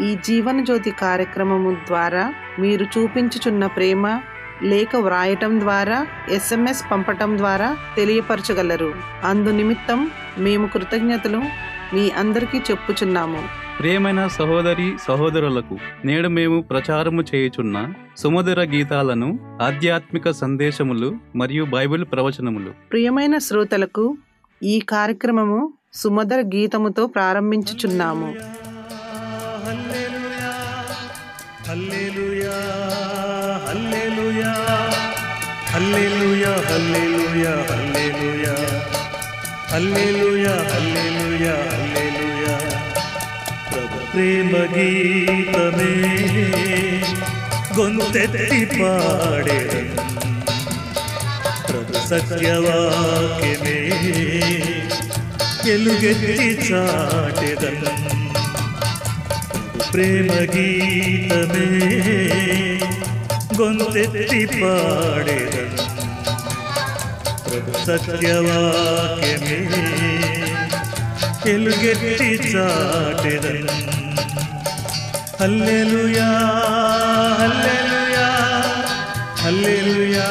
ఈ జీవన జ్యోతి కార్యక్రమము ద్వారా మీరు చూపించుచున్న ప్రేమ లేఖ వ్రాయటం ద్వారా ఎస్ఎంఎస్ పంపటం ద్వారా తెలియపరచగలరు. అందు నిమిత్తం మేము కృతజ్ఞతలు మీ అందరికీ చెప్పుచున్నాము. ప్రియమైన సహోదరి సహోదరులకు నేడు మేము ప్రచారము చేయుచున్న సుమధుర గీతాలను ఆధ్యాత్మిక సందేశములు మరియు బైబిల్ ప్రవచనములు. ప్రియమైన శ్రోతలకు ఈ కార్యక్రమము సుమధుర గీతముతో ప్రారంభించుచున్నాము. హల్లెలూయా హల్లెలూయా హల్లెలూయా హల్లెలూయా హల్లెలూయా. హల్లెలూయా హల్లెలూయా హల్లెలూయా. ప్రభు ప్రేమ గీతమే గొంతెత్తి పాడేదను. ప్రభు సత్యవాక్యమే తెలుగెత్తి చాటెదను. ప్రేమ గీతమే గొంతెత్తి పాడేదను ప్రభు సత్యవాక్యమే. ఎలుగెత్తి చాటెదను hallelujah hallelujah hallelujah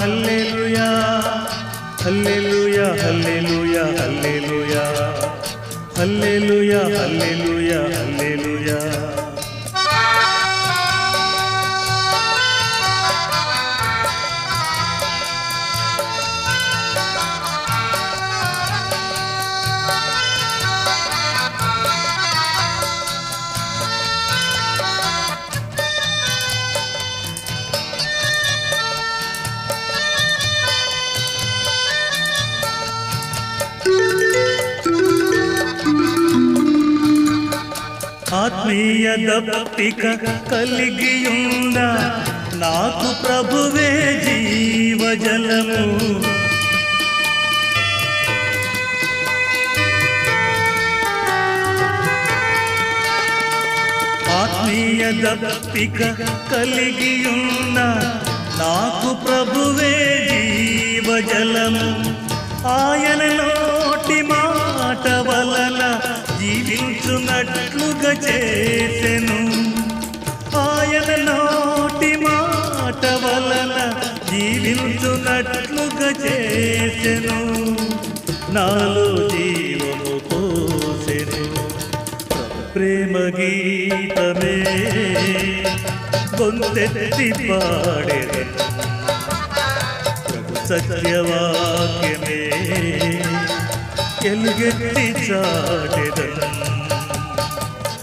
hallelujah hallelujah hallelujah hallelujah హల్లెలుయా హల్లెలూయా ఆత్మీయ దప్పిక కలిగియుండ. నాకు ప్రభువే జీవజలము. ఆత్మీయ దప్పిక కలిగియున్న నాకు ప్రభువే జీవజలము. ఆయనలో జీవించున్నట్లుగా చేసెను. ఆయన నోటి మాట వలన జీవించున్నట్లుగా చేసెను. నాలో జీవము పోసెను. ప్రేమ గీతమే గొంతెత్తి పాడెను. సత్యవాక్యమే ఎలుగెత్తి చాటెదను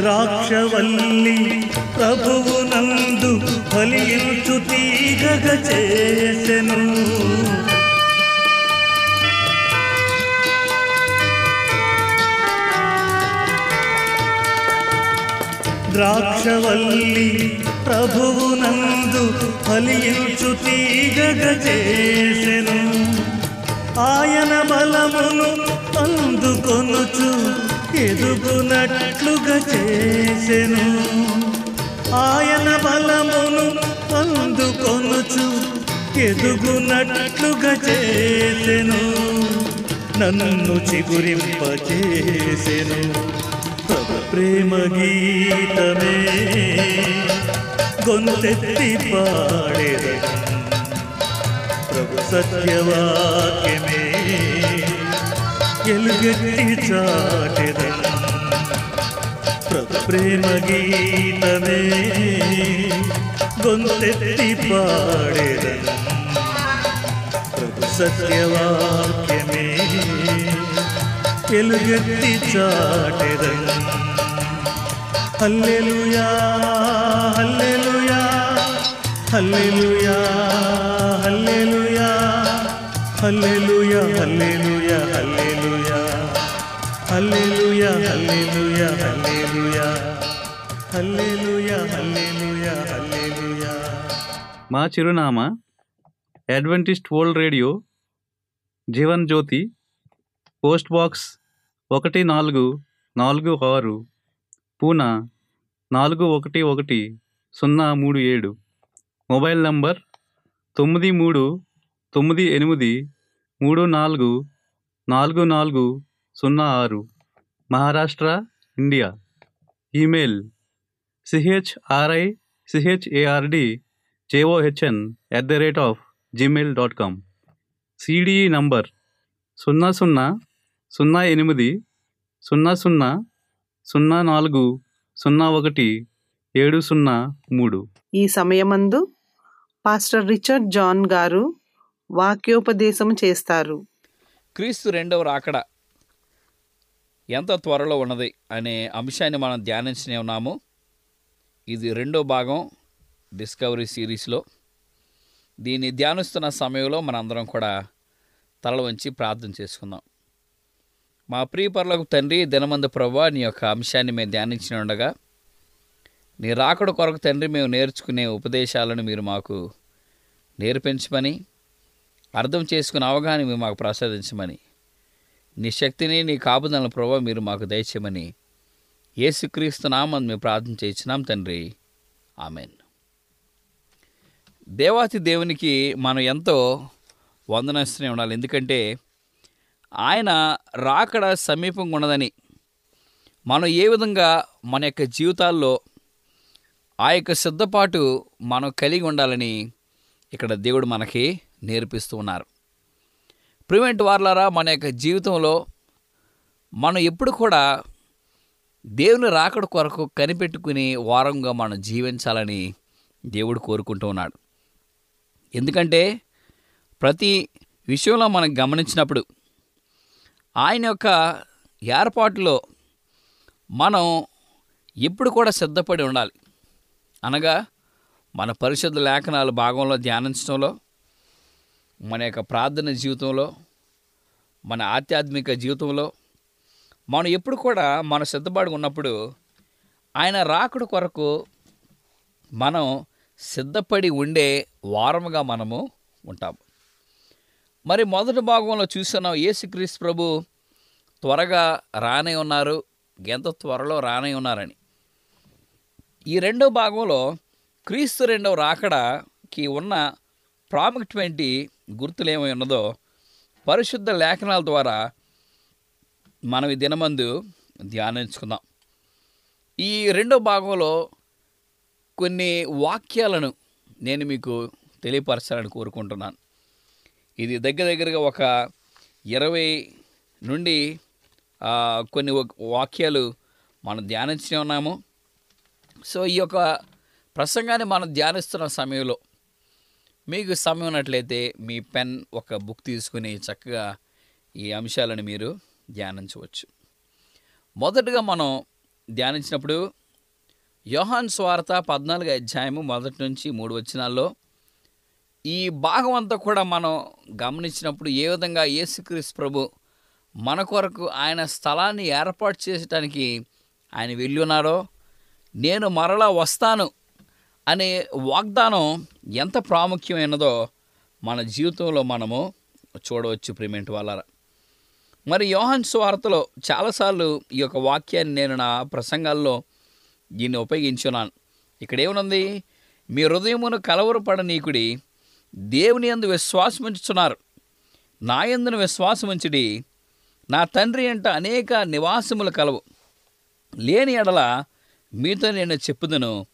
ద్రాక్షవల్లి ప్రభువు నందు ఫలించు తీగగ చేసెను ద్రాక్షవల్లి ప్రభువు నందు ఫలించు తీగగ చేసెను ఆయన బలమును అందుకొనుచు ఎదుగునట్లుగా చేసెను. ఆయన బలమును అందుకొనుచు ఎదుగునట్లుగా చేసెను. నన్ను చిగురింపచేసెను. ప్రభు ప్రేమ గీతమే గొంతెత్తి పాడేదను. ప్రభు సత్యవాక్యమే ಗೆಲುಗಟ್ಟಿ ಚಾಟಿದ ಪ್ರೇಮ ಗೀತವೇ ಗೊಂದೆತ್ತಿ ಪಾಡಿದ ಪ್ರಭು ಸತ್ಯವಾಕ್ಯವೇ ಗೆಲುಗಟ್ಟಿ ಚಾಟಿದ hallelujah hallelujah hallelujah hallelujah hallelujah hallelujah ಹಲ್ಲೆಲುಯಾ హల్లెలూయా. హల్లెలూయా హల్లెలూయా. హల్లెలూయా హల్లెలూయా హల్లెలూయా. హల్లెలూయా మా చిరునామా Adventist World Radio Jeevan Jyoti post box ఒకటి నాలుగు నాలుగు ఆరు పూనా నాలుగు ఒకటి ఒకటి సున్నా మూడు ఏడు. మొబైల్ నంబర్ తొమ్మిది మూడు తొమ్మిది ఎనిమిది మూడు నాలుగు నాలుగు నాలుగు సున్నా ఆరు. Maharashtra India. Email CHRI CHARD JOHN at the rate of Gmail dot com CDE number సున్నా సున్నా సున్నా ఎనిమిది సున్నా సున్నా సున్నా నాలుగు సున్నా ఒకటి ఏడు సున్నా మూడు ఈ సమయమందు పాస్టర్ రిచర్డ్ జాన్ గారు వాక్యోపదేశం చేస్తారు. క్రీస్తు రెండవ రాకడ. ఎంత త్వరలో ఉన్నది అనే అంశాన్ని మనం ధ్యానించనే ఉన్నాము. ఇది రెండో భాగం డిస్కవరీ సిరీస్లో. దీన్ని ధ్యానిస్తున్న సమయంలో మనందరం కూడా తల వంచి ప్రార్థన చేసుకుందాం. మా ప్రియపరులకు తండ్రి దినమందు ప్రభా నీ యొక్క అంశాన్ని మేము ధ్యానించిన ఉండగా నీ రాకడ కొరకు తండ్రి మేము నేర్చుకునే ఉపదేశాలను మీరు మాకు నేర్పించమని అర్థం చేసుకునే అవగాహన మీరు మాకు ప్రసాదించమని నీ శక్తిని నీ కాపుదల ప్రభావ మీరు మాకు దయచేయమని యేసుక్రీస్తు మేము ప్రార్థన చేయించినాం తండ్రి. ఆమెన్. దేవాతి దేవునికి మనం ఎంతో వందనస్తూనే ఉండాలి. ఎందుకంటే ఆయన రాకడ సమీపంగా ఉన్నదని మనం ఏ విధంగా మన యొక్క జీవితాల్లో ఆ యొక్క సిద్ధపాటు మనం కలిగి ఉండాలని ఇక్కడ దేవుడు మనకి నేర్పిస్తూ ఉన్నారు. ప్రివెంట్ వార్లరా మన యొక్క జీవితంలో మనం ఎప్పుడు కూడా దేవుని రాకడ కొరకు కనిపెట్టుకుని వారంగా మనం జీవించాలని దేవుడు కోరుకుంటూ ఉన్నాడు. ఎందుకంటే ప్రతి విషయంలో మనం గమనించినప్పుడు ఆయన యొక్క ఏర్పాటులో మనం ఎప్పుడు కూడా సిద్ధపడి ఉండాలి. అనగా మన పరిశుద్ధ లేఖనాలు భాగంలో ధ్యానించడంలో మన యొక్క ప్రార్థన జీవితంలో మన ఆధ్యాత్మిక జీవితంలో మనం ఎప్పుడు కూడా మన సిద్ధపాటు ఉన్నప్పుడు ఆయన రాకుడు కొరకు మనం సిద్ధపడి ఉండే వారముగా మనము ఉంటాము మరి మొదటి భాగంలో చూస్తున్నాం యేసుక్రీస్తు ప్రభు త్వరగా రానే ఉన్నారు ఎంత త్వరలో రానే ఉన్నారని. ఈ రెండో భాగంలో క్రీస్తు రెండవ రాకడకి ఉన్న ప్రాముఖ్యమైన గుర్తులు ఏమై ఉన్నదో పరిశుద్ధ లేఖనాల ద్వారా మనం ఈ దినమందు ధ్యానించుకుందాం. ఈ రెండో భాగంలో కొన్ని వాక్యాలను నేను మీకు తెలియపరచాలని కోరుకుంటున్నాను. ఇది దగ్గర దగ్గరగా ఒక ఇరవై నుండి కొన్ని వాక్యాలు మనం ధ్యానించే ఉన్నాము. సో ఈ యొక్క ప్రసంగాన్ని మనం ధ్యానిస్తున్న సమయంలో మీకు సమయం ఉన్నట్లయితే మీ పెన్ ఒక బుక్ తీసుకుని చక్కగా ఈ అంశాలను మీరు ధ్యానించవచ్చు. మొదటగా మనం ధ్యానించినప్పుడు యోహాన్ స్వార్త పద్నాలుగు అధ్యాయము మొదటి నుంచి మూడు వచనాల్లో ఈ భాగం అంతా కూడా మనం గమనించినప్పుడు ఏ విధంగా యేసుక్రీస్ ప్రభు మన కొరకు ఆయన స్థలాన్ని ఏర్పాటు చేసడానికి ఆయన వెళ్ళి ఉన్నారో నేను మరలా వస్తాను అనే వాగ్దానం ఎంత ప్రాముఖ్యమైనదో మన జీవితంలో మనము చూడవచ్చు ప్రిమెంట్ వాళ్ళ మరి యోహన్ స్వార్తలో చాలాసార్లు ఈ యొక్క వాక్యాన్ని నేను నా ప్రసంగాల్లో దీన్ని ఉపయోగించున్నాను. ఇక్కడ ఏమునుంది మీ హృదయమును కలవరపడనీకుడి దేవుని యందు విశ్వాసం ఉంచుతున్నారు నా యందున విశ్వాసం ఉంచుడి. నా తండ్రి అంట అనేక నివాసములు కలవు. లేని ఎడల మీతో నేను చెప్పుదను.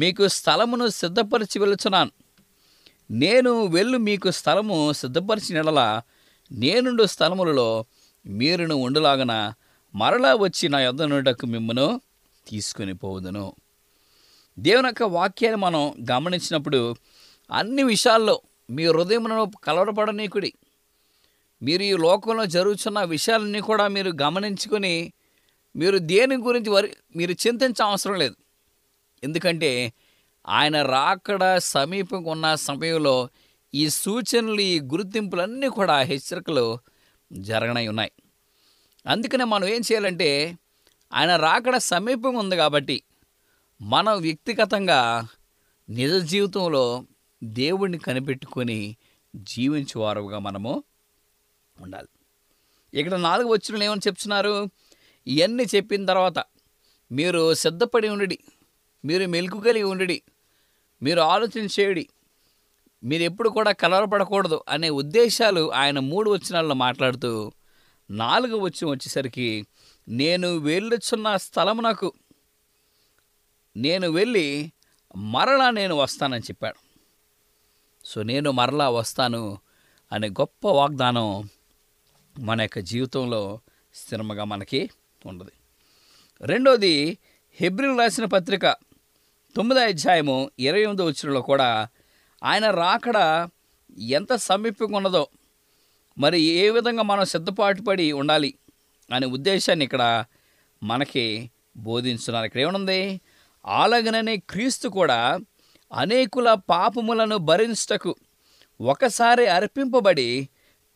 మీకు స్థలమును సిద్ధపరిచి వెళ్ళుచున్నాను. నేను వెళ్ళు మీకు స్థలము సిద్ధపరిచిన నేనుండు స్థలములలో మీరును ఉండులాగన మరలా వచ్చి నా యొద్ద నుండకు మిమ్మను తీసుకుని పోదును దేవుని యొక్క వాక్యాన్ని మనం గమనించినప్పుడు అన్ని విషయాల్లో మీ హృదయమును కలవరపడనీకుడి మీరు ఈ లోకంలో జరుగుతున్న విషయాలన్నీ కూడా మీరు గమనించుకొని మీరు దేని గురించి వరి మీరు చింతించ అవసరం లేదు. ఎందుకంటే ఆయన రాకడ సమీపంగా ఉన్న సమయంలో ఈ సూచనలు ఈ గుర్తింపులన్నీ కూడా హెచ్చరికలు జరగనై ఉన్నాయి. అందుకనే మనం ఏం చేయాలంటే ఆయన రాకడ సమీపంగా ఉంది కాబట్టి మనం వ్యక్తిగతంగా నిజ జీవితంలో దేవుడిని కనిపెట్టుకొని జీవించేవారుగా మనము ఉండాలి. ఇక్కడ నాలుగు వచ్చిన ఏమని చెప్తున్నారు? ఇవన్నీ చెప్పిన తర్వాత మీరు సిద్ధపడి ఉండి మీరు మెలకు కలిగి ఉండి మీరు ఆలోచన చేయడి మీరు ఎప్పుడు కూడా కలవరపడకూడదు అనే ఉద్దేశాలు ఆయన మూడు వచనాల్లో మాట్లాడుతూ నాలుగు వచ్చిన వచ్చేసరికి నేను వెళ్ళుచున్న స్థలమునకు నేను వెళ్ళి మరలా నేను వస్తానని చెప్పాడు. సో నేను మరలా వస్తాను అనే గొప్ప వాగ్దానం మన యొక్క జీవితంలో స్థిరముగా మనకి ఉండదు రెండోది హెబ్రిల్ రాసిన పత్రిక తొమ్మిదో అధ్యాయము ఇరవై ఎనిమిదో వచ్చినలో కూడా ఆయన రాకడ ఎంత సమీపంగా ఉన్నదో మరి ఏ విధంగా మనం సిద్ధపాటు పడి ఉండాలి అనే ఉద్దేశాన్ని ఇక్కడ మనకి బోధించున్నారు ఇక్కడ ఏమనుంది ఆలగననే క్రీస్తు కూడా అనేకుల పాపములను భరించుటకు ఒకసారి అర్పింపబడి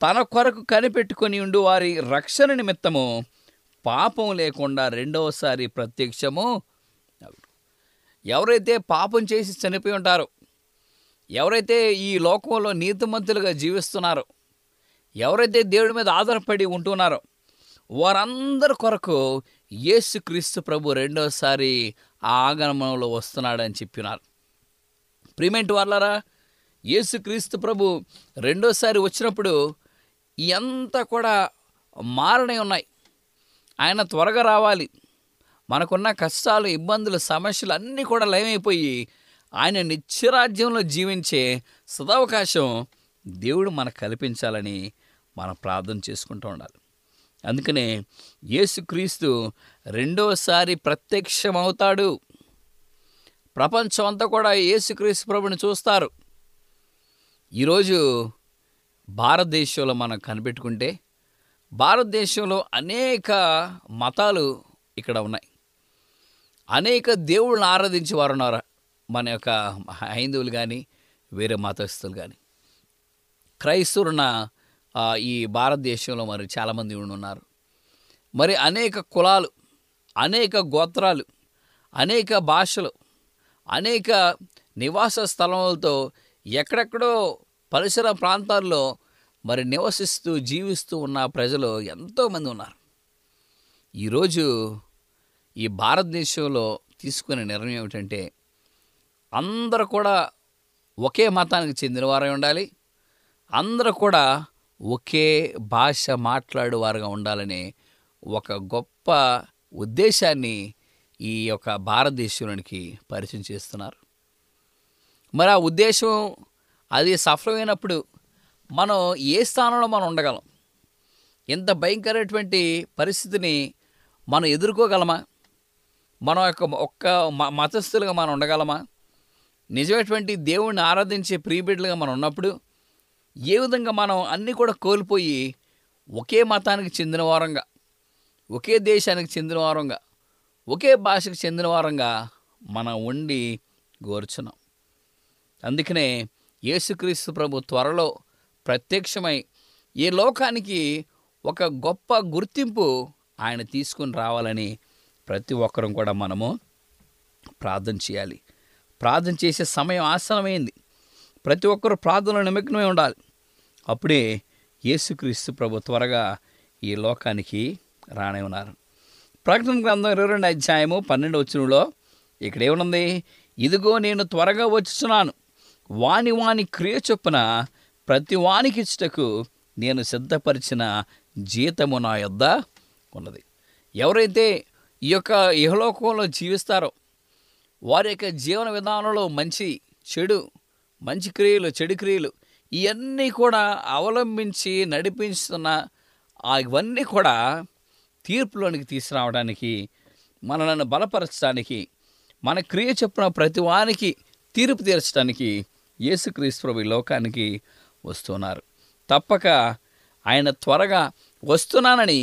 తన కొరకు కనిపెట్టుకొని ఉండు వారి రక్షణ నిమిత్తము పాపం లేకుండా రెండవసారి ప్రత్యక్షము ఎవరైతే పాపం చేసి చనిపోయి ఉంటారో ఎవరైతే ఈ లోకంలో నీతిమంతులుగా జీవిస్తున్నారో ఎవరైతే దేవుడి మీద ఆధారపడి ఉంటున్నారో వారందరి కొరకు యేసుక్రీస్తు ప్రభు రెండోసారి ఆ ఆగమనంలో వస్తున్నాడని చెప్పినారు. ప్రిమెంట్ వాళ్ళరా యేసుక్రీస్తు ప్రభు రెండోసారి వచ్చినప్పుడు ఎంత కూడా మారనే ఉన్నాయి. ఆయన త్వరగా రావాలి. మనకున్న కష్టాలు ఇబ్బందులు సమస్యలు అన్నీ కూడా లయమైపోయి ఆయన నిత్యరాజ్యంలో జీవించే సదవకాశం దేవుడు మనకు కల్పించాలని మనం ప్రార్థన చేసుకుంటూ ఉండాలి. అందుకనే యేసుక్రీస్తు రెండోసారి ప్రత్యక్షమవుతాడు. ప్రపంచం అంతా కూడా యేసుక్రీస్తు ప్రభుని చూస్తారు. ఈరోజు భారతదేశంలో మనం కనిపెట్టుకుంటే భారతదేశంలో అనేక మతాలు ఇక్కడ ఉన్నాయి. అనేక దేవుళ్ళని ఆరాధించే వారు ఉన్నారు మన యొక్క హైందువులు కానీ వేరే మతస్థులు కానీ క్రైస్తవులున్న ఈ భారతదేశంలో మరి చాలామంది ఉన్నారు మరి అనేక కులాలు అనేక గోత్రాలు అనేక భాషలు అనేక నివాస స్థలములతో ఎక్కడెక్కడో పరిసర ప్రాంతాల్లో మరి నివసిస్తూ జీవిస్తూ ఉన్న ప్రజలు ఎంతోమంది ఉన్నారు. ఈరోజు ఈ భారతదేశంలో తీసుకునే నిర్ణయం ఏమిటంటే అందరూ కూడా ఒకే మతానికి చెందిన వారై ఉండాలి. అందరూ కూడా ఒకే భాష మాట్లాడేవారుగా ఉండాలనే ఒక గొప్ప ఉద్దేశాన్ని ఈ యొక్క భారతదేశంలోనికి పరిచయం చేస్తున్నారు. మరి ఆ ఉద్దేశం అది సఫలమైనప్పుడు మనం ఏ స్థానంలో మనం ఉండగలం? ఇంత భయంకరమైనటువంటి పరిస్థితిని మనం ఎదుర్కోగలమా? మనం యొక్క ఒక్క మతస్థులుగా మనం ఉండగలమా? నిజమైనటువంటి దేవుణ్ణి ఆరాధించే ప్రియబిడ్డలుగా మనం ఉన్నప్పుడు ఏ విధంగా మనం అన్నీ కూడా కోల్పోయి ఒకే మతానికి చెందిన వారంగా ఒకే దేశానికి చెందిన వారంగా ఒకే భాషకు చెందిన వారంగా మనం ఉండి గోర్చున్నాం. అందుకనే యేసుక్రీస్తు ప్రభు త్వరలో ప్రత్యక్షమై ఈ లోకానికి ఒక గొప్ప గుర్తింపు ఆయన తీసుకుని రావాలని ప్రతి ఒక్కరం కూడా మనము ప్రార్థన చేయాలి. ప్రార్థన చేసే సమయం ఆసనమైంది ప్రతి ఒక్కరు ప్రార్థనలో నిమగ్నమై ఉండాలి. అప్పుడే యేసుక్రీస్తు ప్రభు త్వరగా ఈ లోకానికి రానే ఉన్నారు. ప్రకటన గ్రంథం ఇరవై రెండు అధ్యాయము పన్నెండు వచ్చినలో ఇక్కడేమనుంది ఇదిగో నేను త్వరగా వచ్చుచున్నాను. వాని వాని క్రియ చొప్పున ప్రతి వానికి ఇచ్చటకు నేను సిద్ధపరిచిన జీతము నా యొద్ద ఉన్నది. ఎవరైతే ఈ యొక్క ఇహలోకంలో జీవిస్తారో. వారి యొక్క జీవన విధానంలో మంచి చెడు మంచి క్రియలు చెడు క్రియలు ఇవన్నీ కూడా అవలంబించి నడిపిస్తున్న అవన్నీ ఇవన్నీ కూడా తీర్పులోనికి తీసుకురావడానికి మనలను బలపరచడానికి మన క్రియ చెప్పిన ప్రతి వానికి తీర్పు తీర్చడానికి యేసుక్రీస్తు ప్రభు లోకానికి వస్తున్నారు. తప్పక ఆయన త్వరగా వస్తున్నానని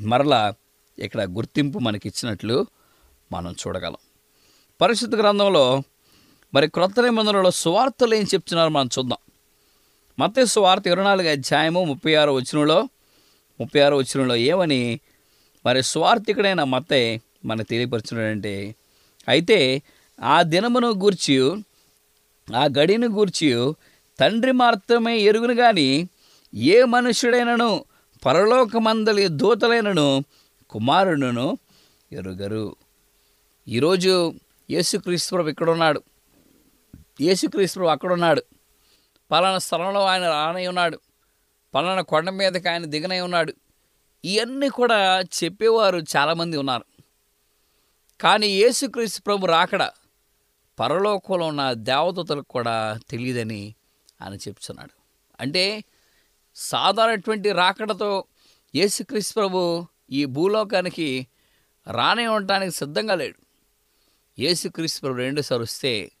మరలా ఇక్కడ గుర్తింపు మనకిచ్చినట్లు మనం చూడగలం. పరిశుద్ధ గ్రంథంలో మరి క్రొత్త నిబంధనలో సువార్తలు ఏం చెప్తున్నారు మనం చూద్దాం. మత్తే సువార్త ఇరవై నాలుగు అధ్యాయము ముప్పై ఆరు వచనంలో ముప్పై ఆరు వచనంలో ఏమని మరి స్వార్థికుడైన మత్తే మనకు తెలియపరుచున్నాడంటే అయితే ఆ దినమును గూర్చి ఆ గడిని గూర్చి తండ్రి మాత్రమే ఎరుగును కానీ ఏ మనుష్యుడైనను పరలోకమందలి దూతలైనను కుమారుడును ఎరుగరు. ఈరోజు యేసుక్రీస్తుప్రభు ఇక్కడున్నాడు. యేసుక్రీస్తుప్రభు అక్కడున్నాడు. పలానా స్థలంలో ఆయన రానై ఉన్నాడు. పలానా కొండ మీదకి ఆయన దిగనై ఉన్నాడు. ఇవన్నీ కూడా చెప్పేవారు చాలామంది ఉన్నారు. కానీ యేసుక్రీస్తు ప్రభు రాకడ పరలోకంలో ఉన్న దేవదూతలకు కూడా తెలియదని ఆయన చెప్తున్నాడు. అంటే సాధారణటువంటి రాకడతో యేసుక్రీస్తు ప్రభు ఈ భూలోకానికి రానే ఉండటానికి సిద్ధంగా లేడు. యేసుక్రీస్తు ప్రభు రెండుసార్లు వస్తే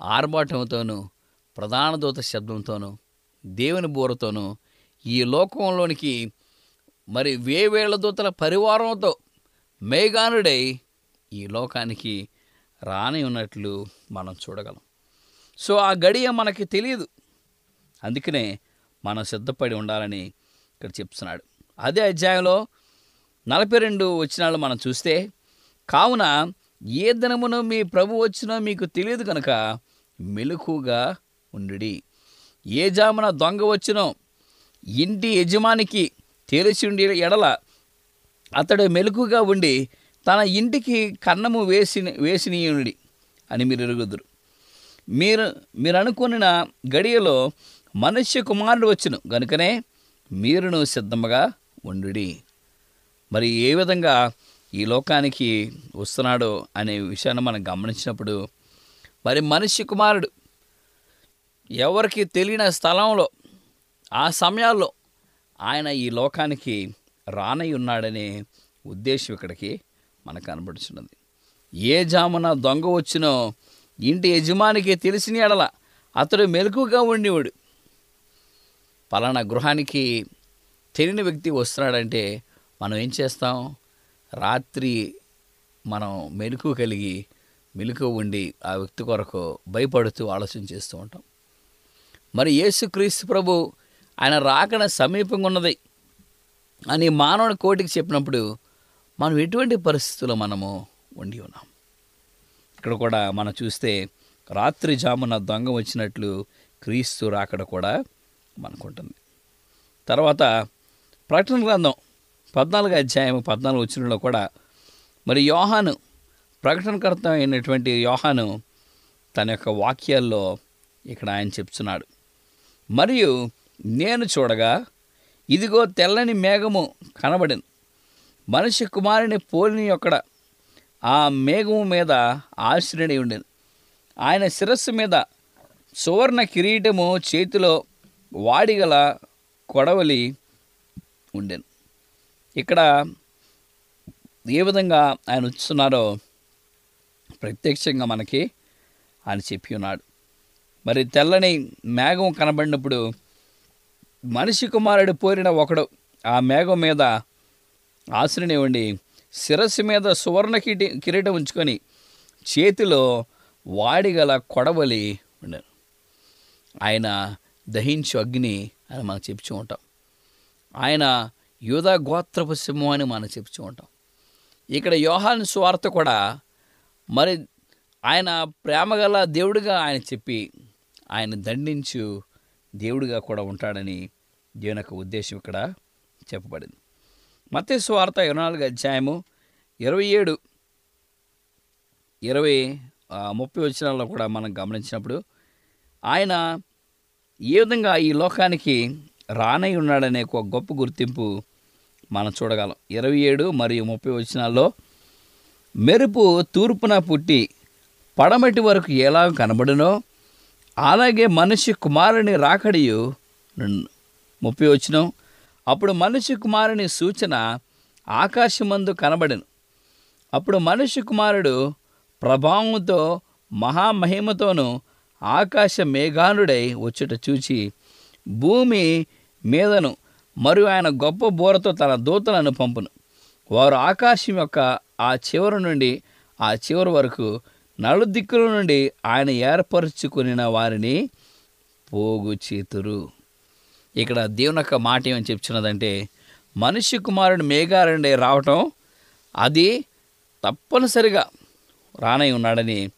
ఆర్భాటంతోనూ ప్రధాన దూత శబ్దంతోనూ దేవుని బూరతోనూ ఈ లోకంలోనికి మరి వేవేళ్ళ దూతల పరివారంతో మేఘానుడై ఈ లోకానికి రాని ఉన్నట్లు మనం చూడగలం. సో ఆ గడియ మనకి తెలియదు అందుకనే మనం సిద్ధపడి ఉండాలని ఇక్కడ చెప్తున్నాడు. అదే అధ్యాయంలో నలభై రెండు వచ్చినాళ్ళు మనం చూస్తే కావున ఏ దినమును మీ ప్రభు వచ్చినో మీకు తెలియదు కనుక మెలకుగా ఉండుడి. ఏ జామున దొంగ వచ్చినో ఇంటి యజమానికి తెలిసిండి ఎడల అతడు మెలకుగా ఉండి తన ఇంటికి కన్నము వేసి వేసినీయుడి అని మీరు ఎరుగుదురు. మీరు మీరు అనుకున్న గడియలో మనుష్య కుమారుడు వచ్చును గనుకనే మీరును సిద్ధముగా ఉండుడి. మరి ఏ విధంగా ఈ లోకానికి వస్తున్నాడో అనే విషయాన్ని మనం గమనించినప్పుడు మరి మనిషి కుమారుడు ఎవరికి తెలియని స్థలంలో ఆ సమయాల్లో ఆయన ఈ లోకానికి రానై ఉన్నాడనే ఉద్దేశం ఇక్కడికి మనకు కనబడుచున్నది. ఏ జామున దొంగ వచ్చినో ఇంటి యజమానికి తెలిసిన ఎడల అతడు మెలకుగా ఉండేవాడు. పలానా గృహానికి తెలియని వ్యక్తి వస్తున్నాడంటే మనం ఏం చేస్తాం? రాత్రి మనం మెలకు కలిగి మెలకు ఉండి ఆ వ్యక్తి కొరకు భయపడుతూ ఆలోచన చేస్తూ ఉంటాం. మరి యేసుక్రీస్తు ప్రభు ఆయన రాకడ సమీపంగా ఉన్నది అని మానవుని కోటికి చెప్పినప్పుడు మనం ఎటువంటి పరిస్థితుల్లో మనము ఉండి ఉన్నాం? ఇక్కడ కూడా మనం చూస్తే రాత్రి జామున దొంగ వచ్చినట్లు క్రీస్తు రాకడ కూడా మనకుంటుంది తర్వాత ప్రకటన గ్రంథం పద్నాలుగు అధ్యాయం పద్నాలుగు వచ్చినలో కూడా మరి యోహాను ప్రకటనకర్త అయినటువంటి యోహాను తన యొక్క వాక్యాల్లో ఇక్కడ ఆయన చెప్తున్నాడు. మరియు నేను చూడగా ఇదిగో తెల్లని మేఘము కనబడింది మనిషి కుమారుని పోలిని యొక్కడ ఆ మేఘము మీద ఆశ్రయుడి ఉండేది ఆయన శిరస్సు మీద సువర్ణ కిరీటము చేతిలో వాడిగల కొడవలి ఉండేను. ఇక్కడ ఏ విధంగా ఆయన వచ్చున్నారో ప్రత్యక్షంగా మనకి ఆయన చెప్పి ఉన్నాడు. మరి తెల్లని మేఘం కనబడినప్పుడు మనిషి కుమారుడు పోరిన ఒకడు ఆ మేఘం మీద ఆశ్రనివ్వండి ఉండి శిరస్సు మీద సువర్ణ కిటి కిరీటం ఉంచుకొని చేతిలో వాడిగల కొడవలి ఉండారు ఆయన దహించు అగ్ని అని మనం చెప్పుచూ ఉంటాం. ఆయన యూదా గోత్రపు సింహం అని మనం చెప్తూ ఉంటాం. ఇక్కడ యోహాన్ స్వార్థ కూడా మరి ఆయన ప్రేమగల దేవుడిగా ఆయన చెప్పి ఆయన దండించు దేవుడిగా కూడా ఉంటాడని దేవుని యొక్క ఉద్దేశం ఇక్కడ చెప్పబడింది. మత్య వార్త ఇరవై నాలుగు అధ్యాయము ఇరవై ఏడు ఇరవై ముప్పై వచ్చినాల్లో కూడా మనం గమనించినప్పుడు ఆయన ఏ విధంగా ఈ లోకానికి రానై ఉన్నాడనే ఒక గొప్ప గుర్తింపు మనం చూడగలం. ఇరవై ఏడు మరియు ముప్పై వచనాల్లో మెరుపు తూర్పున పుట్టి పడమటి వరకు ఎలా కనబడునో అలాగే మనిషి కుమారుని రాకడియు ముప్పి ముప్పై అప్పుడు మనిషి కుమారుని సూచన ఆకాశమందు కనబడను. అప్పుడు మనిషి కుమారుడు ప్రభావంతో మహామహిమతోనూ ఆకాశ మేఘానుడై వచ్చుట చూచి భూమి మీదను మరియు ఆయన గొప్ప బోరతో తన దూతలను పంపును. వారు ఆకాశం యొక్క ఆ చివరి నుండి ఆ చివరి వరకు నలుదిక్కుల నుండి ఆయన ఏర్పరచుకుని వారిని పోగు చేతురు. ఇక్కడ దేవుని యొక్క మాట ఏమని చెప్తున్నదంటే మనిషి కుమారుడు మేఘాలండే రావటం అది తప్పనిసరిగా రానై ఉన్నాడని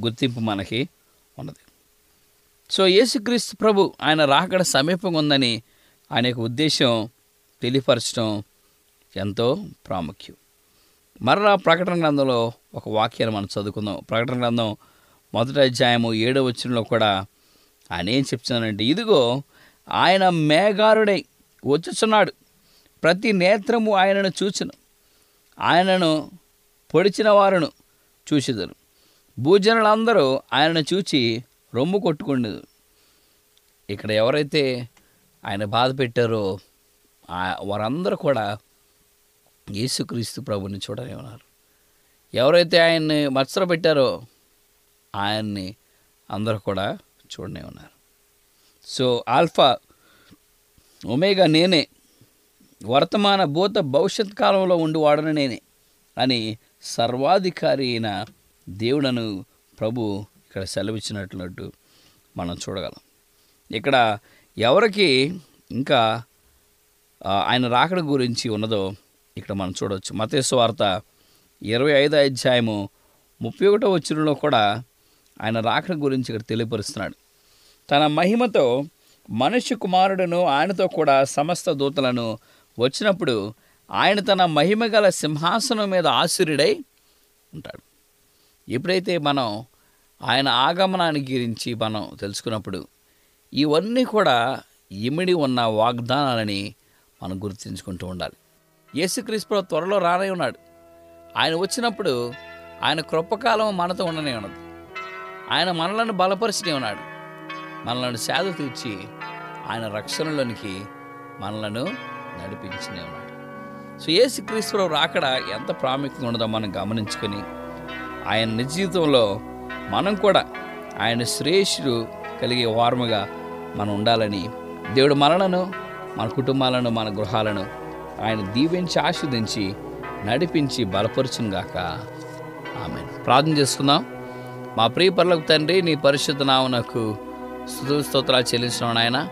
గుర్తింపు మనకి ఉన్నది. సో యేసుక్రీస్తు ప్రభు ఆయన రాకడ సమీపంగా ఉందని ఆయన యొక్క ఉద్దేశం తెలియపరచడం ఎంతో ప్రాముఖ్యం. మరలా ప్రకటన గ్రంథంలో ఒక వాక్యాన్ని మనం చదువుకుందాం. ప్రకటన గ్రంథం మొదటి అధ్యాయము ఏడవ వచ్చినలో కూడా ఆయన ఏం చెప్తున్నానంటే ఇదిగో ఆయన మేఘారుడై వచ్చుచున్నాడు. ప్రతి నేత్రము ఆయనను చూచును. ఆయనను పొడిచిన వారును చూసిదరు భూజనులందరూ ఆయనను చూచి రొమ్ము కొట్టుకుండేది ఇక్కడ ఎవరైతే ఆయన బాధ పెట్టారో వారందరూ కూడా యేసుక్రీస్తు ప్రభుని చూడనే ఉన్నారు ఎవరైతే ఆయన్ని మత్సర పెట్టారో ఆయన్ని అందరూ కూడా చూడనే ఉన్నారు. సో ఆల్ఫా ఒమేగా నేనే వర్తమాన భూత భవిష్యత్ కాలంలో ఉండివాడను నేనే అని సర్వాధికారి అయిన దేవుడను ప్రభు ఇక్కడ సెలవిచ్చినట్లు మనం చూడగలం. ఇక్కడ ఎవరికి ఇంకా ఆయన రాకడ గురించి ఉన్నదో ఇక్కడ మనం చూడవచ్చు. మతేశ్వ వార్త ఇరవై ఐదో అధ్యాయము ముప్పై ఒకటో వచ్చినలో కూడా ఆయన రాకడ గురించి ఇక్కడ తెలియపరుస్తున్నాడు. తన మహిమతో మనుష్య కుమారుడును ఆయనతో కూడా సమస్త దూతలను వచ్చినప్పుడు ఆయన తన మహిమ గల సింహాసనం మీద ఆసురుడై ఉంటాడు. ఎప్పుడైతే మనం ఆయన ఆగమనాన్ని గురించి మనం తెలుసుకున్నప్పుడు ఇవన్నీ కూడా ఇమిడి ఉన్న వాగ్దానాలని మనం గుర్తుంచుకుంటూ ఉండాలి. యేసుక్రీస్తు త్వరలో రానై ఉన్నాడు. ఆయన వచ్చినప్పుడు ఆయన కృపకాలం మనతో ఉండనే ఉన్నది. ఆయన మనలను బలపరిచినే ఉన్నాడు. మనలను సేద తీర్చి ఆయన రక్షణలోనికి మనలను నడిపించినే ఉన్నాడు. సో యేసుక్రీస్తులో రాకడ ఎంత ప్రాముఖ్యంగా ఉన్నదో మనం గమనించుకొని ఆయన నిజ జీవితంలో మనం కూడా ఆయన శ్రేష్ఠుడు కలిగే వారముగా మనం ఉండాలని దేవుడు మనలను మన కుటుంబాలను మన గృహాలను ఆయన దీవించి ఆస్వాదించి నడిపించి బలపరచునుగాక. ఆమె ప్రార్థన చేసుకుందాం. మా ప్రియపర్లకు తండ్రి నీ పరిశుద్ధ నామనకు స్తుతుల స్తోత్రాలు చెల్లించిన ఆయన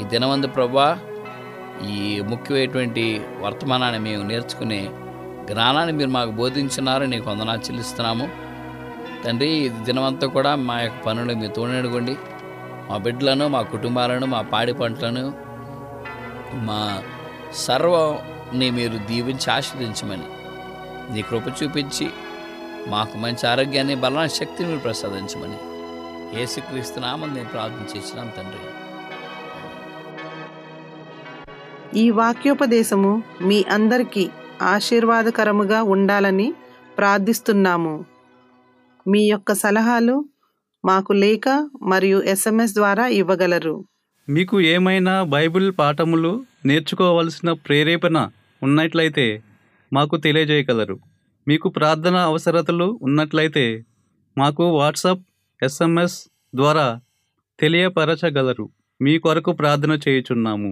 ఈ దినవందు ప్రభా ఈ ముఖ్యమైనటువంటి వర్తమానాన్ని మేము నేర్చుకునే జ్ఞానాన్ని మీరు మాకు బోధించినారు నీకు వందనాలు చెల్లిస్తున్నాము. తండ్రి ఈ దినమంతా కూడా మా యొక్క పనులు మీరు తోడనుకోండి మా బిడ్డలను మా కుటుంబాలను మా పాడి పంటలను మా సర్వంని మీరు దీవించి ఆస్వాదించమని నీ కృప చూపించి మాకు మంచి ఆరోగ్యాన్ని బలాన్ని శక్తిని మీరు ప్రసాదించమని ఏసుక్రీస్తునామని నేను ప్రార్థన చేసినాం తండ్రి. ఈ వాక్యోపదేశము మీ అందరికీ ఆశీర్వాదకరముగా ఉండాలని ప్రార్థిస్తున్నాము. మీ యొక్క సలహాలు మాకు లేఖ మరియు ఎస్ఎంఎస్ ద్వారా ఇవ్వగలరు. మీకు ఏమైనా బైబిల్ పాఠములు నేర్చుకోవలసిన ప్రేరేపణ ఉన్నట్లయితే మాకు తెలియజేయగలరు. మీకు ప్రార్థన అవసరతలు ఉన్నట్లయితే మాకు వాట్సాప్ ఎస్ఎంఎస్ ద్వారా తెలియపరచగలరు. మీ కొరకు ప్రార్థన చేయుచున్నాము.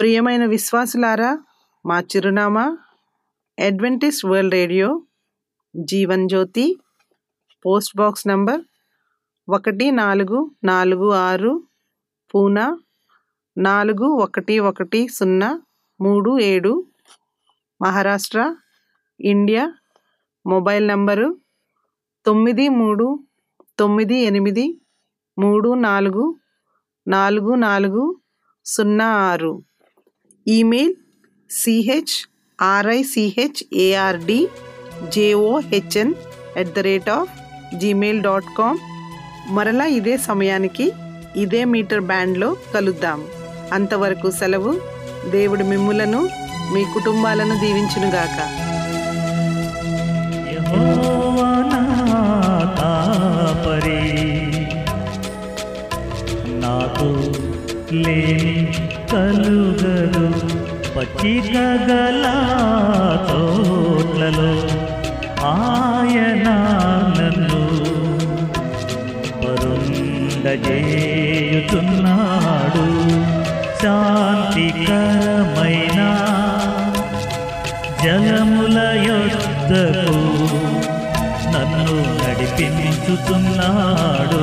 ప్రియమైన విశ్వాసులారా మా చిరునామా Adventist World Radio Jeevan Jyoti post box number ఒకటి నాలుగు నాలుగు ఆరు పూనా నాలుగు ఒకటి ఒకటి సున్నా మూడు ఏడు మహారాష్ట్ర ఇండియా మొబైల్ నంబరు తొమ్మిది మూడు తొమ్మిది ఎనిమిది మూడు నాలుగు నాలుగు నాలుగు సున్నా ఆరు. Email CH RICH ARD JOHN at the rate of Gmail dot com మరలా ఇదే సమయానికి ఇదే మీటర్ బ్యాండ్లో కలుద్దాం. అంతవరకు సెలవు. దేవుడు మిమ్ములను మీ కుటుంబాలను దీవించునుగాక. నాకు లేని కలుగదు. పచ్చిక గల తోట్లలో ఆయన నన్ను శాంతికరమైన జలముల యొద్దకు నన్ను నడిపించుతున్నాడు.